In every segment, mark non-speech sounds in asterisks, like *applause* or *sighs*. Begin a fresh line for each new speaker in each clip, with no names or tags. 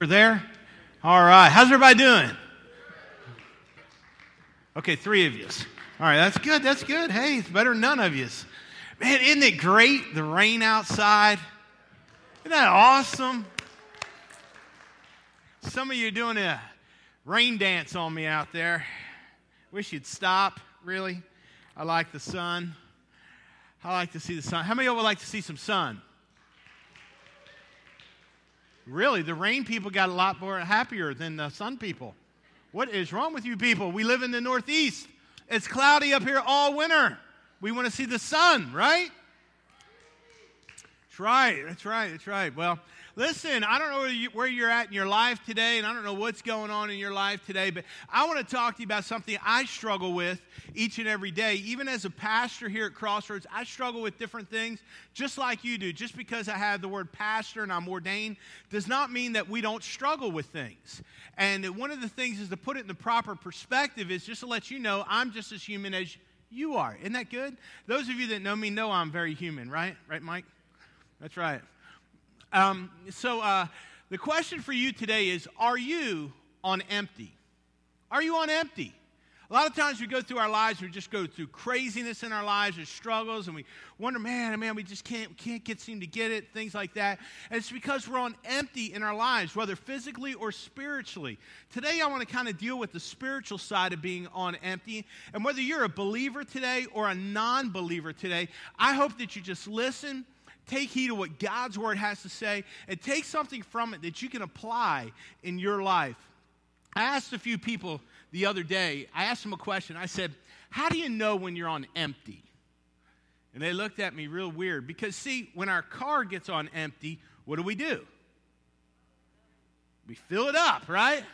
We're there? All right. How's everybody doing? Okay, three of you. All right, that's good. That's good. Hey, it's better than none of you. Man, isn't it great? The rain outside. Isn't that awesome? Some of you are doing a rain dance on me out there. Wish you'd stop, really. I like the sun. I like to see the sun. How many of you would like to see some sun? Really, the rain people got a lot more happier than the sun people. What is wrong with you people? We live in the Northeast. It's cloudy up here all winter. We want to see the sun, right? That's right. That's right. That's right. Well, Listen, I don't know where, you, where you're at in your life today, and I don't know what's going on in your life today, but I want to talk to you about something I struggle with each and every day. Even as a pastor here at Crossroads, I struggle with different things just like you do. Just because I have the word pastor and I'm ordained does not mean that we don't struggle with things. And one of the things is to put it in the proper perspective is just to let you know I'm just as human as you are. Isn't that good? Those of you that know me know I'm very human, right? Right, Mike? That's right. Um, so, uh, the question for you today is Are you on empty? Are you on empty? A lot of times we go through our lives, we just go through craziness in our lives, or struggles, and we wonder, man, man, we just can't, can't get seem to get it, things like that. And it's because we're on empty in our lives, whether physically or spiritually. Today, I want to kind of deal with the spiritual side of being on empty. And whether you're a believer today or a non believer today, I hope that you just listen take heed of what God's word has to say and take something from it that you can apply in your life. I asked a few people the other day, I asked them a question. I said, How do you know when you're on empty? And they looked at me real weird because, see, when our car gets on empty, what do we do? We fill it up, right?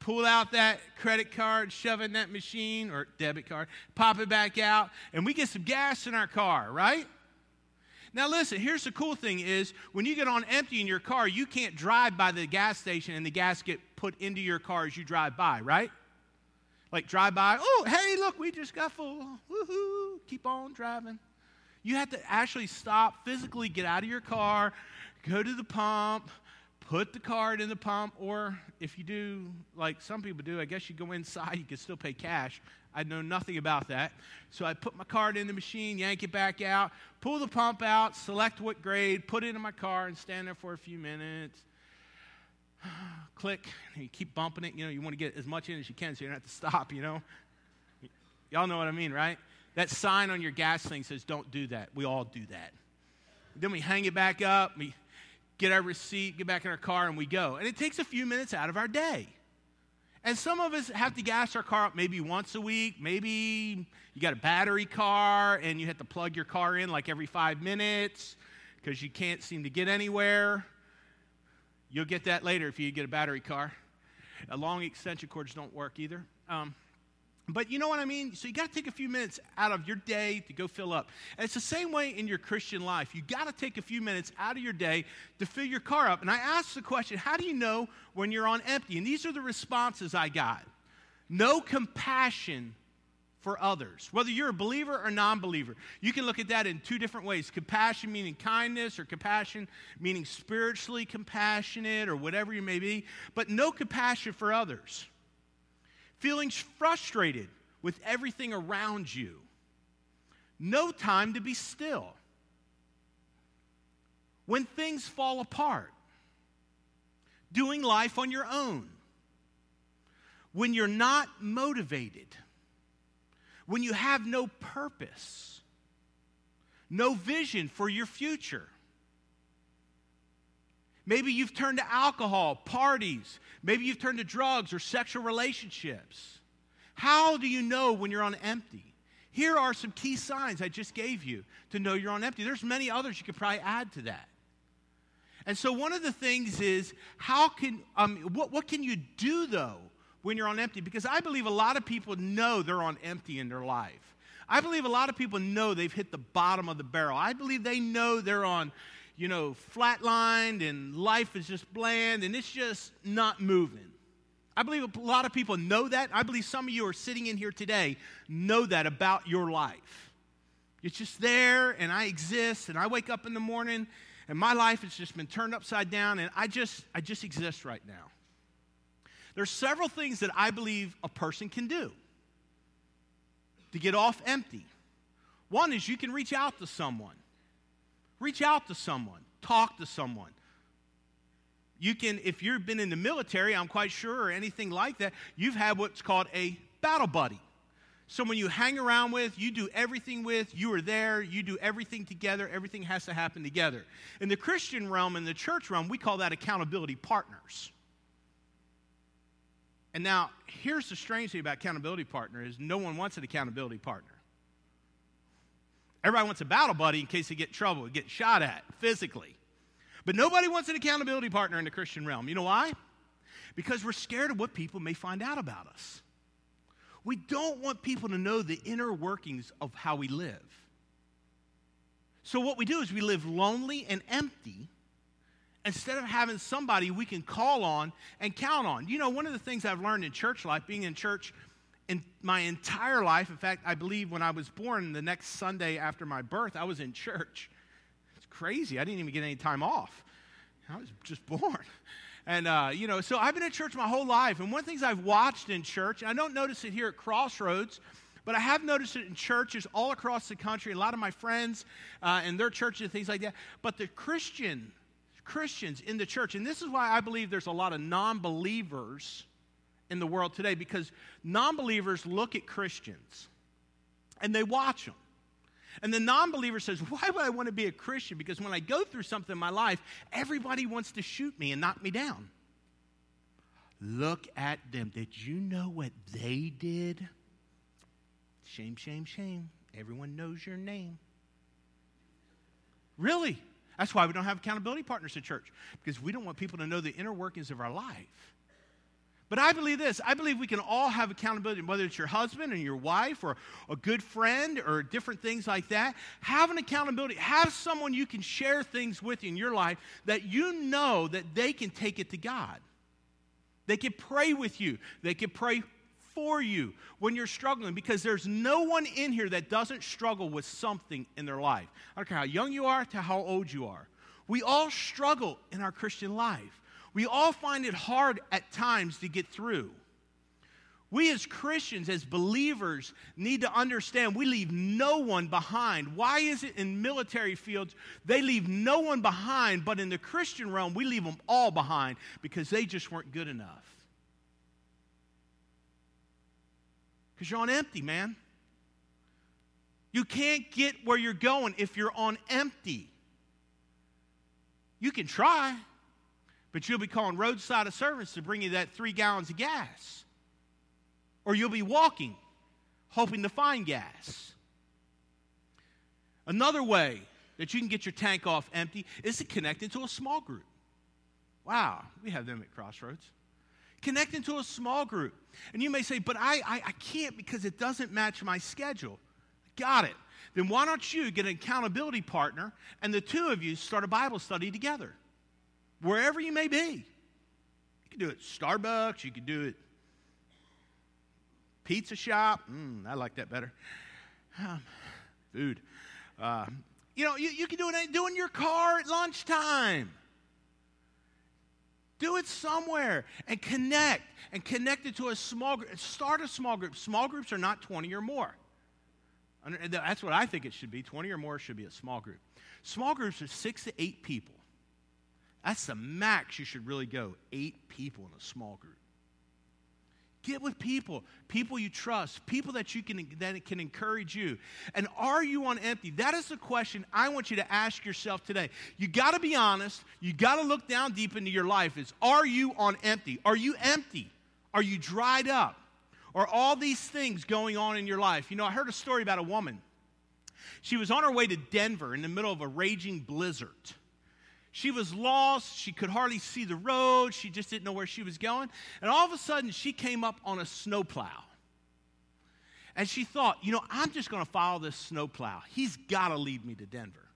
Pull out that credit card, shove in that machine or debit card, pop it back out, and we get some gas in our car, right? Now listen, here's the cool thing is when you get on empty in your car, you can't drive by the gas station and the gas get put into your car as you drive by, right? Like drive by, oh, hey, look, we just got full. Woohoo, keep on driving. You have to actually stop, physically get out of your car, go to the pump, put the card in the pump, or if you do, like some people do, I guess you go inside, you can still pay cash. I know nothing about that. So I put my card in the machine, yank it back out, pull the pump out, select what grade, put it in my car, and stand there for a few minutes. *sighs* Click, and you keep bumping it. You know, you want to get as much in as you can so you don't have to stop, you know? Y'all know what I mean, right? That sign on your gas thing says, don't do that. We all do that. Then we hang it back up, we get our receipt, get back in our car, and we go. And it takes a few minutes out of our day. And some of us have to gas our car up maybe once a week. Maybe you got a battery car and you have to plug your car in like every five minutes because you can't seem to get anywhere. You'll get that later if you get a battery car. A long extension cords don't work either. Um, but you know what I mean? So you got to take a few minutes out of your day to go fill up. And it's the same way in your Christian life. You got to take a few minutes out of your day to fill your car up. And I asked the question, how do you know when you're on empty? And these are the responses I got. No compassion for others, whether you're a believer or non believer. You can look at that in two different ways compassion meaning kindness, or compassion meaning spiritually compassionate, or whatever you may be, but no compassion for others feeling frustrated with everything around you, no time to be still. When things fall apart, doing life on your own, when you're not motivated, when you have no purpose, no vision for your future Maybe you've turned to alcohol, parties. Maybe you've turned to drugs or sexual relationships. How do you know when you're on empty? Here are some key signs I just gave you to know you're on empty. There's many others you could probably add to that. And so one of the things is how can um, what, what can you do though when you're on empty? Because I believe a lot of people know they're on empty in their life. I believe a lot of people know they've hit the bottom of the barrel. I believe they know they're on you know, flatlined and life is just bland and it's just not moving. I believe a lot of people know that. I believe some of you are sitting in here today know that about your life. It's just there and I exist and I wake up in the morning and my life has just been turned upside down, and I just, I just exist right now. There's several things that I believe a person can do to get off empty. One is you can reach out to someone. Reach out to someone. Talk to someone. You can, if you've been in the military, I'm quite sure, or anything like that, you've had what's called a battle buddy. Someone you hang around with, you do everything with, you are there, you do everything together, everything has to happen together. In the Christian realm, in the church realm, we call that accountability partners. And now, here's the strange thing about accountability partner is no one wants an accountability partner. Everybody wants a battle buddy in case they get in trouble, get shot at physically. But nobody wants an accountability partner in the Christian realm. You know why? Because we're scared of what people may find out about us. We don't want people to know the inner workings of how we live. So, what we do is we live lonely and empty instead of having somebody we can call on and count on. You know, one of the things I've learned in church life, being in church in my entire life, in fact, I believe when I was born, the next Sunday after my birth, I was in church. It's crazy. I didn't even get any time off. I was just born. And, uh, you know, so I've been in church my whole life. And one of the things I've watched in church, and I don't notice it here at Crossroads, but I have noticed it in churches all across the country. A lot of my friends uh, and their churches and things like that. But the Christian, Christians in the church, and this is why I believe there's a lot of non believers in the world today because non believers look at Christians and they watch them. And the non believer says, Why would I want to be a Christian? Because when I go through something in my life, everybody wants to shoot me and knock me down. Look at them. Did you know what they did? Shame, shame, shame. Everyone knows your name. Really? That's why we don't have accountability partners in church, because we don't want people to know the inner workings of our life. But I believe this I believe we can all have accountability, whether it's your husband and your wife or a good friend or different things like that. Have an accountability. Have someone you can share things with in your life that you know that they can take it to God. They can pray with you, they can pray for you when you're struggling because there's no one in here that doesn't struggle with something in their life. I don't care how young you are to how old you are. We all struggle in our Christian life. We all find it hard at times to get through. We as Christians, as believers, need to understand we leave no one behind. Why is it in military fields they leave no one behind, but in the Christian realm we leave them all behind because they just weren't good enough? Because you're on empty, man. You can't get where you're going if you're on empty. You can try, but you'll be calling roadside of service to bring you that three gallons of gas. Or you'll be walking, hoping to find gas. Another way that you can get your tank off empty is to connect into a small group. Wow, we have them at Crossroads. Connect into a small group. And you may say, but I, I, I can't because it doesn't match my schedule. Got it. Then why don't you get an accountability partner and the two of you start a Bible study together? Wherever you may be. You can do it Starbucks, you can do it pizza shop. Mm, I like that better. Um, food. Uh, you know, you, you can do it do in your car at lunchtime. Do it somewhere and connect and connect it to a small group. Start a small group. Small groups are not 20 or more. That's what I think it should be. 20 or more should be a small group. Small groups are six to eight people. That's the max you should really go. Eight people in a small group. Get with people, people you trust, people that you can that can encourage you. And are you on empty? That is the question I want you to ask yourself today. You got to be honest. You got to look down deep into your life. Is are you on empty? Are you empty? Are you dried up? Are all these things going on in your life? You know, I heard a story about a woman. She was on her way to Denver in the middle of a raging blizzard. She was lost. She could hardly see the road. She just didn't know where she was going. And all of a sudden, she came up on a snowplow. And she thought, you know, I'm just going to follow this snowplow. He's got to lead me to Denver.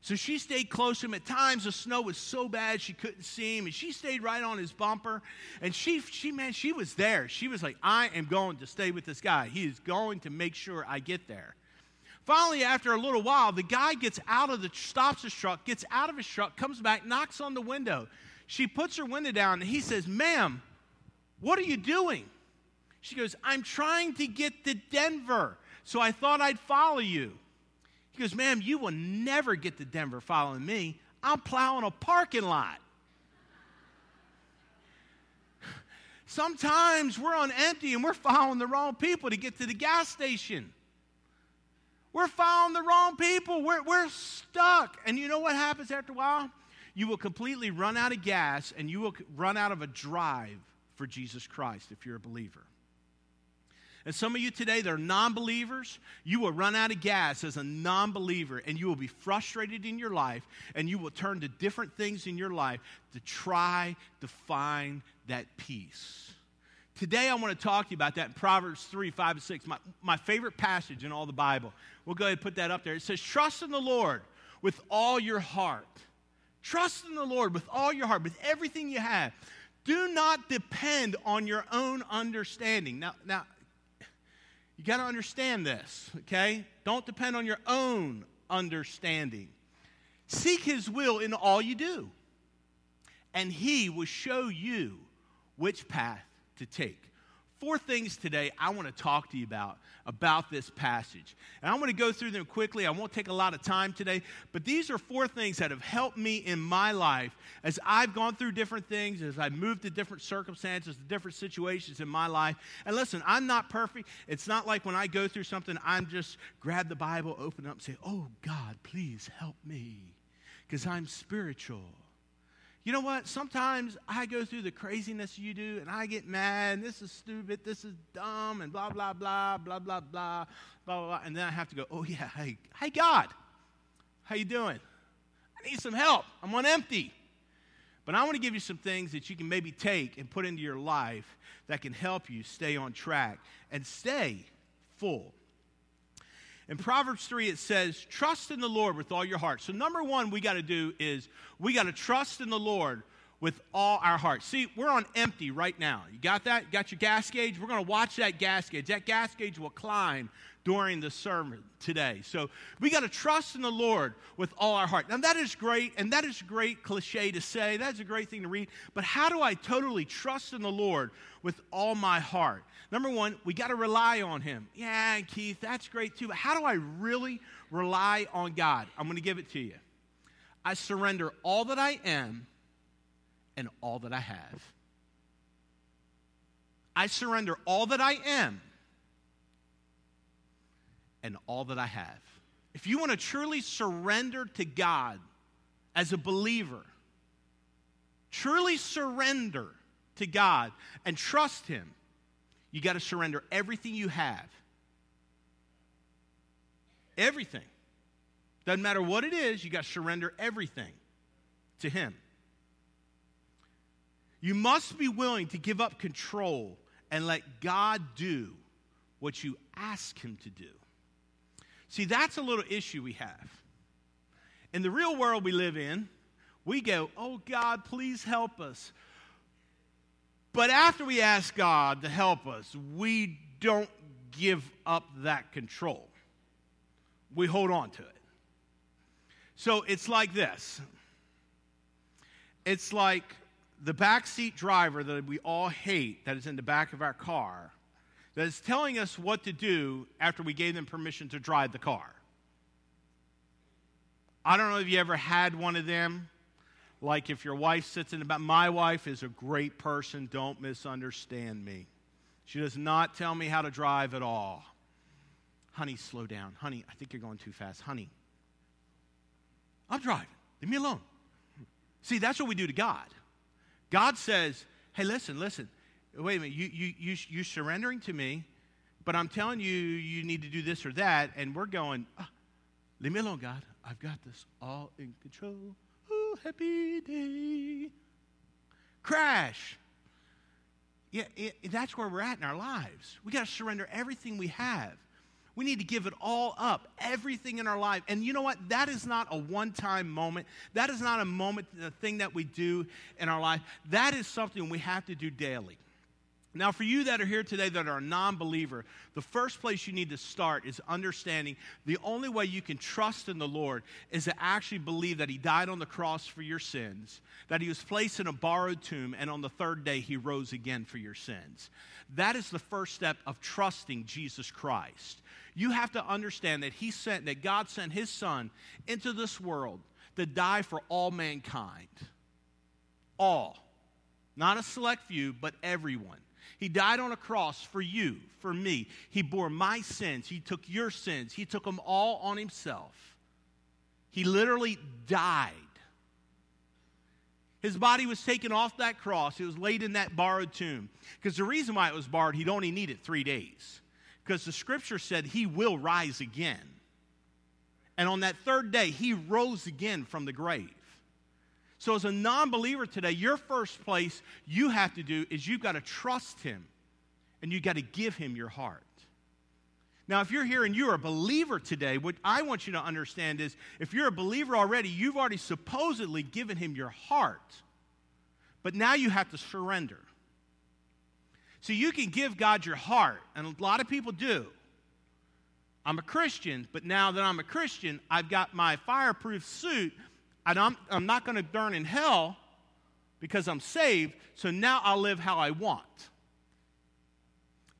So she stayed close to him. At times, the snow was so bad she couldn't see him, and she stayed right on his bumper. And she, she, man, she was there. She was like, I am going to stay with this guy. He is going to make sure I get there. Finally, after a little while, the guy gets out of the, stops his truck, gets out of his truck, comes back, knocks on the window. She puts her window down, and he says, Ma'am, what are you doing? She goes, I'm trying to get to Denver, so I thought I'd follow you. He goes, Ma'am, you will never get to Denver following me. I'm plowing a parking lot. *laughs* Sometimes we're on empty and we're following the wrong people to get to the gas station. We're following the wrong people. We're, we're stuck. And you know what happens after a while? You will completely run out of gas and you will run out of a drive for Jesus Christ if you're a believer. And some of you today that are non believers, you will run out of gas as a non believer and you will be frustrated in your life and you will turn to different things in your life to try to find that peace. Today, I want to talk to you about that in Proverbs 3, 5, and 6, my, my favorite passage in all the Bible. We'll go ahead and put that up there. It says, Trust in the Lord with all your heart. Trust in the Lord with all your heart, with everything you have. Do not depend on your own understanding. Now, now you got to understand this, okay? Don't depend on your own understanding. Seek His will in all you do, and He will show you which path to take. Four things today I want to talk to you about about this passage. And I'm going to go through them quickly. I won't take a lot of time today, but these are four things that have helped me in my life as I've gone through different things, as I've moved to different circumstances, different situations in my life. And listen, I'm not perfect. It's not like when I go through something, I'm just grab the Bible, open up, and say, Oh God, please help me because I'm spiritual you know what? Sometimes I go through the craziness you do and I get mad and this is stupid, this is dumb, and blah, blah, blah, blah, blah, blah, blah, blah. And then I have to go, oh, yeah, hey, hey God, how you doing? I need some help. I'm on empty. But I want to give you some things that you can maybe take and put into your life that can help you stay on track and stay full. In Proverbs 3, it says, Trust in the Lord with all your heart. So, number one, we got to do is we got to trust in the Lord with all our heart. See, we're on empty right now. You got that? You got your gas gauge? We're going to watch that gas gauge. That gas gauge will climb during the sermon today. So we got to trust in the Lord with all our heart. Now, that is great, and that is a great cliche to say. That's a great thing to read. But how do I totally trust in the Lord with all my heart? Number one, we got to rely on Him. Yeah, Keith, that's great too. But how do I really rely on God? I'm going to give it to you. I surrender all that I am and all that I have. I surrender all that I am and all that I have. If you want to truly surrender to God as a believer, truly surrender to God and trust Him, you got to surrender everything you have. Everything. Doesn't matter what it is, you got to surrender everything to Him. You must be willing to give up control and let God do what you ask Him to do. See, that's a little issue we have. In the real world we live in, we go, Oh God, please help us. But after we ask God to help us, we don't give up that control. We hold on to it. So it's like this it's like the backseat driver that we all hate that is in the back of our car that is telling us what to do after we gave them permission to drive the car. I don't know if you ever had one of them like if your wife sits in the back. My wife is a great person. Don't misunderstand me. She does not tell me how to drive at all. Honey, slow down. Honey, I think you're going too fast. Honey, I'm driving. Leave me alone. See, that's what we do to God. God says, hey, listen, listen. Wait a minute. You, you, you, you're surrendering to me, but I'm telling you, you need to do this or that. And we're going, oh, leave me alone, God. I've got this all in control Ooh, happy day. Crash. Yeah, it, that's where we're at in our lives. We got to surrender everything we have. We need to give it all up, everything in our life. And you know what? That is not a one time moment. That is not a moment, the thing that we do in our life. That is something we have to do daily. Now, for you that are here today that are a non believer, the first place you need to start is understanding the only way you can trust in the Lord is to actually believe that He died on the cross for your sins, that He was placed in a borrowed tomb, and on the third day He rose again for your sins. That is the first step of trusting Jesus Christ. You have to understand that He sent, that God sent His Son into this world to die for all mankind. All. Not a select few, but everyone. He died on a cross for you, for me. He bore my sins. He took your sins. He took them all on himself. He literally died. His body was taken off that cross. It was laid in that borrowed tomb. Because the reason why it was borrowed, he'd only needed three days. Because the scripture said he will rise again. And on that third day, he rose again from the grave. So, as a non believer today, your first place you have to do is you've got to trust Him and you've got to give Him your heart. Now, if you're here and you're a believer today, what I want you to understand is if you're a believer already, you've already supposedly given Him your heart, but now you have to surrender. So, you can give God your heart, and a lot of people do. I'm a Christian, but now that I'm a Christian, I've got my fireproof suit I'm, I'm not going to burn in hell because I'm saved, so now I'll live how I want.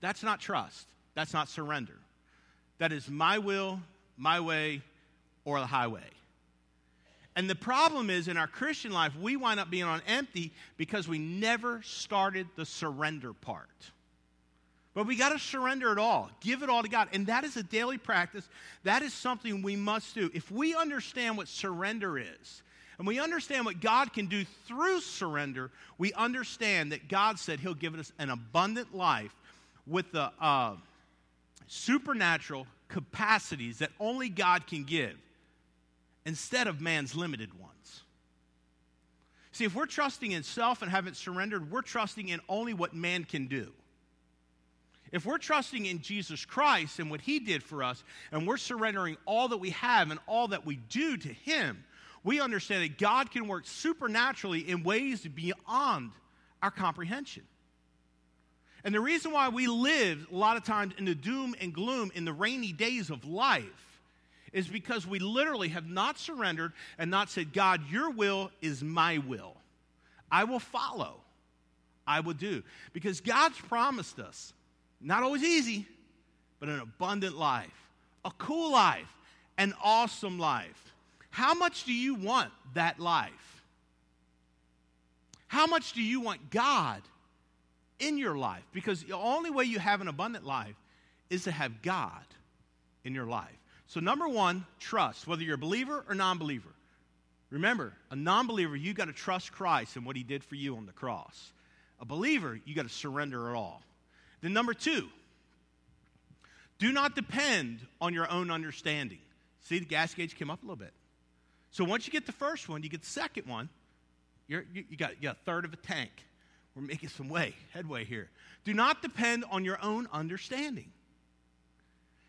That's not trust. That's not surrender. That is my will, my way, or the highway. And the problem is in our Christian life, we wind up being on empty because we never started the surrender part. But we got to surrender it all, give it all to God. And that is a daily practice. That is something we must do. If we understand what surrender is, and we understand what God can do through surrender, we understand that God said He'll give us an abundant life with the uh, supernatural capacities that only God can give instead of man's limited ones. See, if we're trusting in self and haven't surrendered, we're trusting in only what man can do. If we're trusting in Jesus Christ and what he did for us, and we're surrendering all that we have and all that we do to him, we understand that God can work supernaturally in ways beyond our comprehension. And the reason why we live a lot of times in the doom and gloom in the rainy days of life is because we literally have not surrendered and not said, God, your will is my will. I will follow. I will do. Because God's promised us not always easy, but an abundant life, a cool life, an awesome life. How much do you want that life? How much do you want God in your life? Because the only way you have an abundant life is to have God in your life. So, number one, trust, whether you're a believer or non believer. Remember, a non believer, you got to trust Christ and what he did for you on the cross. A believer, you got to surrender it all. Then, number two, do not depend on your own understanding. See, the gas gauge came up a little bit. So once you get the first one, you get the second one, you, you, got, you got a third of a tank. We're making some way, headway here. Do not depend on your own understanding.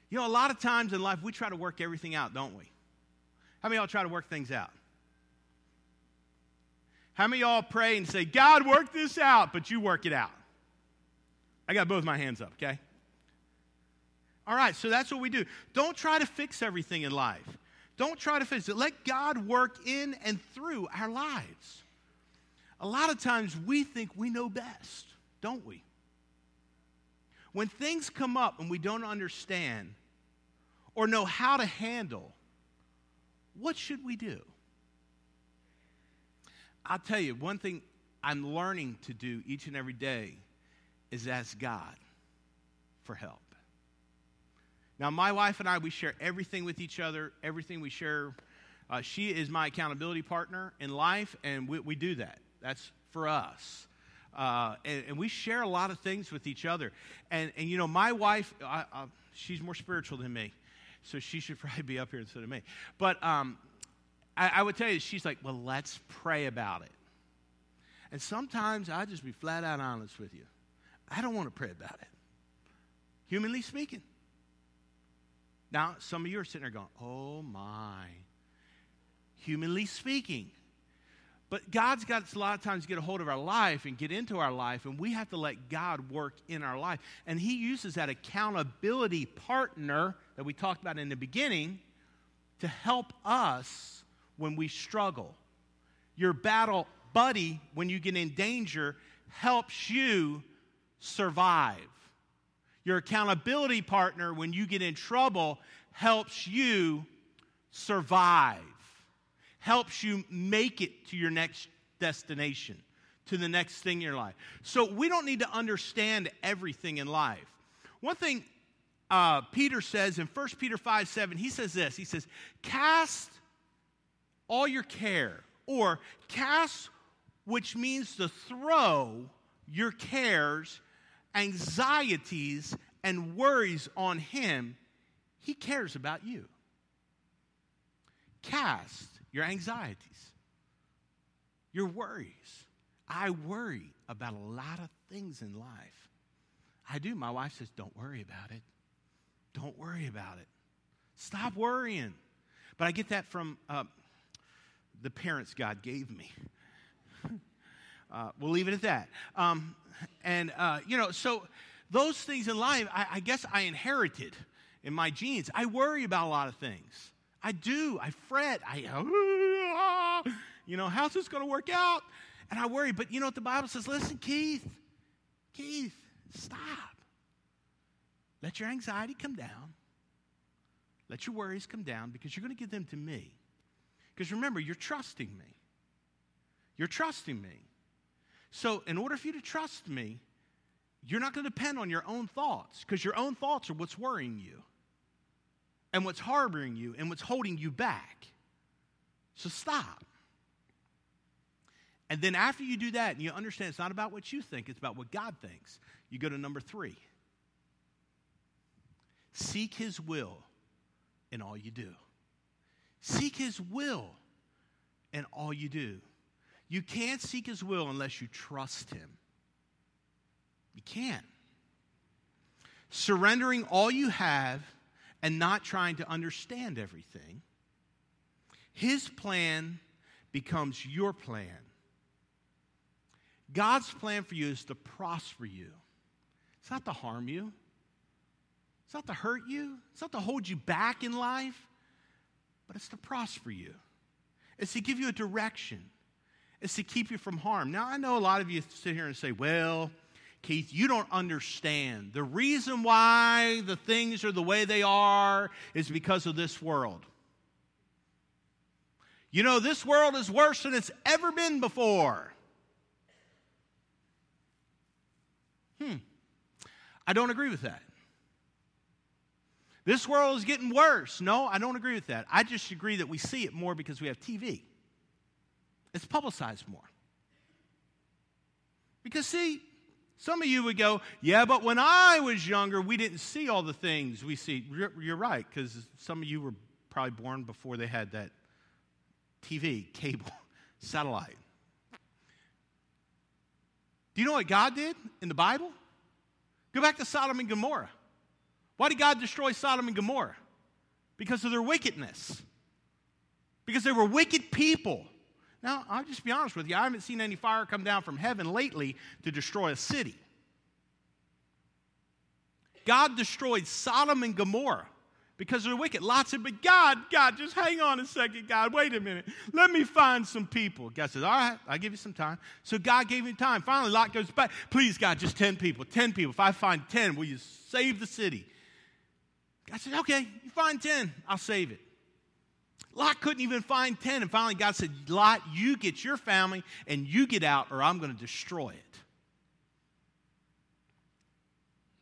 You know, a lot of times in life, we try to work everything out, don't we? How many y'all try to work things out? How many y'all pray and say, God, work this out, but you work it out? I got both my hands up, okay? All right, so that's what we do. Don't try to fix everything in life. Don't try to fix it. Let God work in and through our lives. A lot of times we think we know best, don't we? When things come up and we don't understand or know how to handle, what should we do? I'll tell you, one thing I'm learning to do each and every day is ask God for help. Now, my wife and I, we share everything with each other, everything we share. Uh, she is my accountability partner in life, and we, we do that. That's for us. Uh, and, and, we share a lot of things with each other. And, and you know, my wife, I, I, she's more spiritual than me, so she should *laughs* probably be up here instead of me. But um, I, I would tell you, she's like, well, let's pray about it. And sometimes I just be flat out honest with you. I don't want to pray about it, humanly speaking. Now, some of you are sitting there going, oh my. Humanly speaking. But God's got a lot of times get a hold of our life and get into our life, and we have to let God work in our life. And He uses that accountability partner that we talked about in the beginning to help us when we struggle. Your battle buddy, when you get in danger, helps you survive. Your accountability partner, when you get in trouble, helps you survive helps you make it to your next destination, to the next thing in your life. So we don't need to understand everything in life. One thing uh, Peter says in 1 Peter 5 7, he says this He says, Cast all your care, or cast, which means to throw your cares, anxieties, and worries on Him. He cares about you. Cast your anxieties, your worries. I worry about a lot of things in life. I do. My wife says, Don't worry about it. Don't worry about it. Stop worrying. But I get that from uh, the parents God gave me. *laughs* uh, we'll leave it at that. Um, and, uh, you know, so those things in life, I, I guess I inherited in my genes. I worry about a lot of things. I do. I fret. I, *laughs* you know, how's this going to work out? And I worry. But you know what the Bible says? Listen, Keith, Keith, stop. Let your anxiety come down. Let your worries come down because you're going to give them to me. Because remember, you're trusting me. You're trusting me. So, in order for you to trust me, you're not going to depend on your own thoughts because your own thoughts are what's worrying you and what's harboring you and what's holding you back. So stop. And then after you do that and you understand it's not about what you think, it's about what God thinks, you go to number three seek His will in all you do. Seek His will in all you do. You can't seek His will unless you trust Him. You can't. Surrendering all you have and not trying to understand everything, his plan becomes your plan. God's plan for you is to prosper you. It's not to harm you. It's not to hurt you. It's not to hold you back in life, but it's to prosper you. It's to give you a direction. It's to keep you from harm. Now, I know a lot of you sit here and say, well, Keith, you don't understand. The reason why the things are the way they are is because of this world. You know, this world is worse than it's ever been before. Hmm. I don't agree with that. This world is getting worse. No, I don't agree with that. I just agree that we see it more because we have TV. It's publicized more. Because, see, some of you would go, yeah, but when I was younger, we didn't see all the things we see. You're right, because some of you were probably born before they had that TV, cable, *laughs* satellite. Do you know what God did in the Bible? Go back to Sodom and Gomorrah. Why did God destroy Sodom and Gomorrah? Because of their wickedness. Because they were wicked people. Now, I'll just be honest with you. I haven't seen any fire come down from heaven lately to destroy a city. God destroyed Sodom and Gomorrah because they're wicked. Lot said, but God, God, just hang on a second, God. Wait a minute. Let me find some people. God says, all right, I'll give you some time. So God gave him time. Finally, Lot goes back. Please, God, just 10 people. 10 people. If I find 10, will you save the city? God said, okay, you find 10, I'll save it. Lot couldn't even find 10. And finally, God said, Lot, you get your family and you get out, or I'm going to destroy it.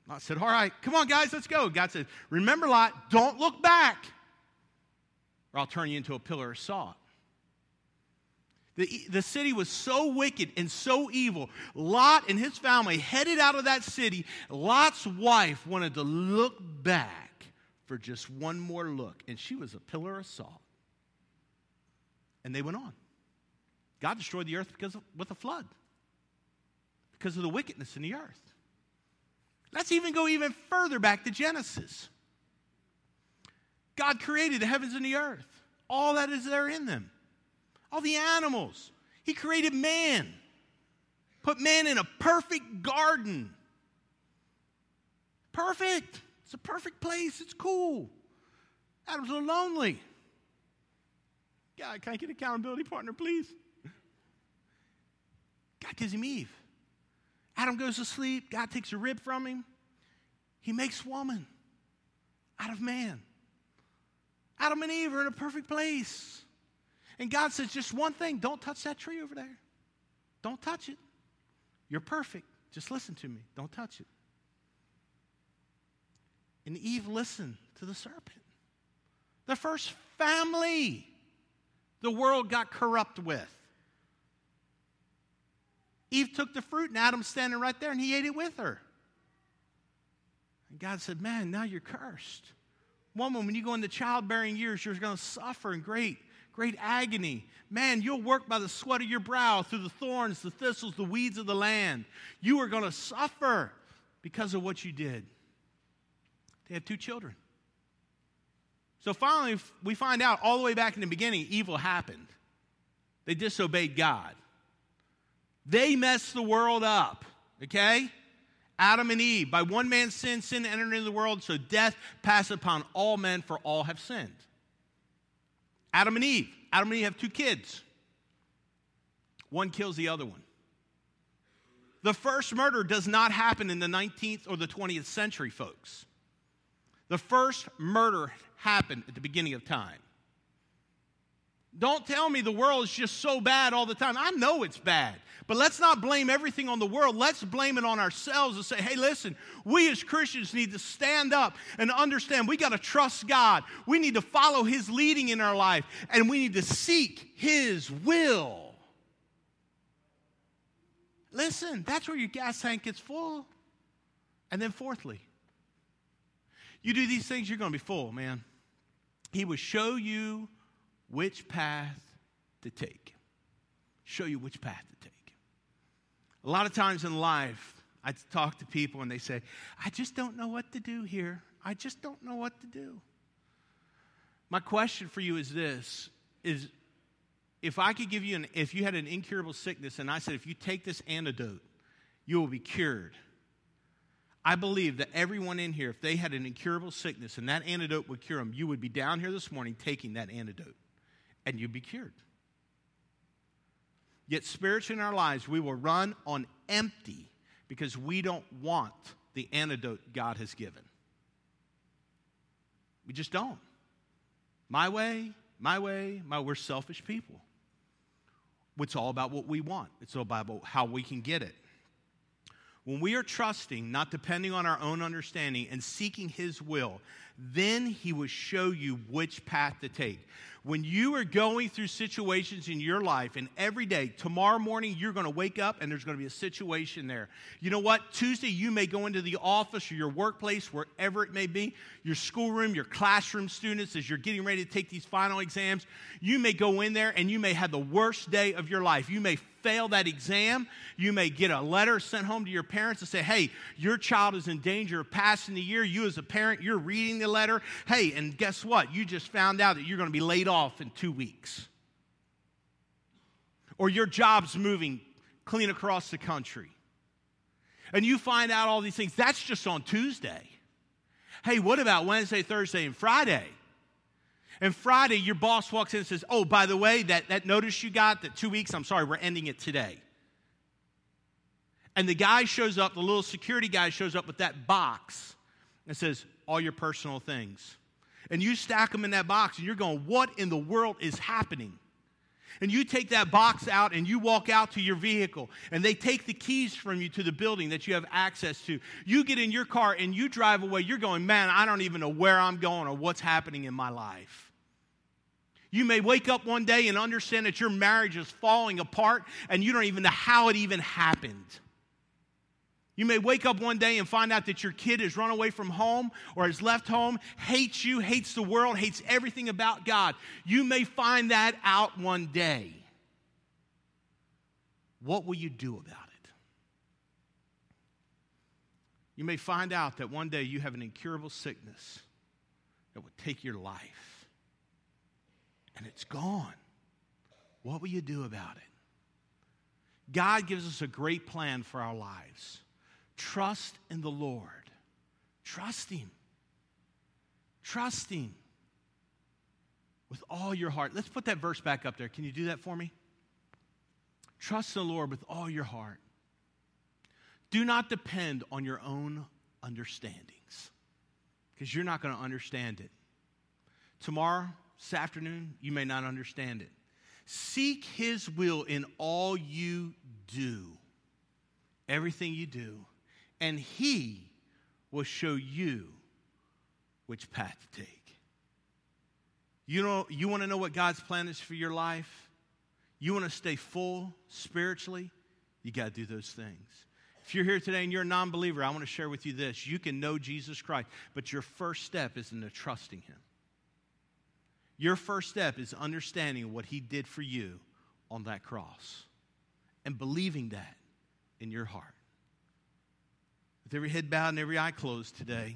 Lot said, All right, come on, guys, let's go. God said, Remember, Lot, don't look back, or I'll turn you into a pillar of salt. The, the city was so wicked and so evil. Lot and his family headed out of that city. Lot's wife wanted to look back for just one more look, and she was a pillar of salt. And they went on. God destroyed the earth because of, with a flood, because of the wickedness in the earth. Let's even go even further back to Genesis. God created the heavens and the earth, all that is there in them, all the animals. He created man, put man in a perfect garden. Perfect. It's a perfect place. It's cool. Adam's a little lonely. God, can I get an accountability partner, please? God gives him Eve. Adam goes to sleep. God takes a rib from him. He makes woman out of man. Adam and Eve are in a perfect place. And God says, just one thing don't touch that tree over there. Don't touch it. You're perfect. Just listen to me. Don't touch it. And Eve listened to the serpent. The first family the world got corrupt with. Eve took the fruit, and Adam's standing right there, and he ate it with her. And God said, Man, now you're cursed. Woman, when you go into childbearing years, you're going to suffer in great, great agony. Man, you'll work by the sweat of your brow through the thorns, the thistles, the weeds of the land. You are going to suffer because of what you did. They had two children. So finally, we find out all the way back in the beginning, evil happened. They disobeyed God. They messed the world up, okay? Adam and Eve, by one man's sin, sin entered into the world, so death passed upon all men, for all have sinned. Adam and Eve, Adam and Eve have two kids. One kills the other one. The first murder does not happen in the 19th or the 20th century, folks. The first murder happened at the beginning of time. Don't tell me the world is just so bad all the time. I know it's bad. But let's not blame everything on the world. Let's blame it on ourselves and say, hey, listen, we as Christians need to stand up and understand we got to trust God. We need to follow His leading in our life, and we need to seek His will. Listen, that's where your gas tank gets full. And then, fourthly, you do these things, you're going to be full, man. He will show you which path to take. Show you which path to take. A lot of times in life, I talk to people and they say, I just don't know what to do here. I just don't know what to do. My question for you is this is if I could give you an if you had an incurable sickness and I said if you take this antidote, you will be cured. I believe that everyone in here, if they had an incurable sickness and that antidote would cure them, you would be down here this morning taking that antidote and you'd be cured. Yet, spiritually in our lives, we will run on empty because we don't want the antidote God has given. We just don't. My way, my way, my we're selfish people. It's all about what we want. It's all about how we can get it. When we are trusting, not depending on our own understanding, and seeking His will, then He will show you which path to take. When you are going through situations in your life, and every day, tomorrow morning, you're going to wake up and there's going to be a situation there. You know what? Tuesday, you may go into the office or your workplace, wherever it may be, your schoolroom, your classroom students, as you're getting ready to take these final exams. You may go in there and you may have the worst day of your life. You may fail that exam. You may get a letter sent home to your parents and say, hey, your child is in danger of passing the year. You, as a parent, you're reading the letter. Hey, and guess what? You just found out that you're going to be laid off in two weeks. Or your job's moving clean across the country. And you find out all these things. That's just on Tuesday. Hey, what about Wednesday, Thursday, and Friday? And Friday, your boss walks in and says, Oh, by the way, that, that notice you got, that two weeks, I'm sorry, we're ending it today. And the guy shows up, the little security guy shows up with that box and says, All your personal things. And you stack them in that box, and you're going, What in the world is happening? And you take that box out and you walk out to your vehicle, and they take the keys from you to the building that you have access to. You get in your car and you drive away. You're going, Man, I don't even know where I'm going or what's happening in my life. You may wake up one day and understand that your marriage is falling apart and you don't even know how it even happened. You may wake up one day and find out that your kid has run away from home or has left home, hates you, hates the world, hates everything about God. You may find that out one day. What will you do about it? You may find out that one day you have an incurable sickness that will take your life and it's gone. What will you do about it? God gives us a great plan for our lives. Trust in the Lord. Trust Him. Trust Him with all your heart. Let's put that verse back up there. Can you do that for me? Trust the Lord with all your heart. Do not depend on your own understandings because you're not going to understand it. Tomorrow, this afternoon, you may not understand it. Seek His will in all you do, everything you do, and He will show you which path to take. You know, you want to know what God's plan is for your life? You want to stay full spiritually? You got to do those things. If you're here today and you're a non believer, I want to share with you this. You can know Jesus Christ, but your first step is into trusting Him. Your first step is understanding what He did for you on that cross and believing that in your heart. With every head bowed and every eye closed today,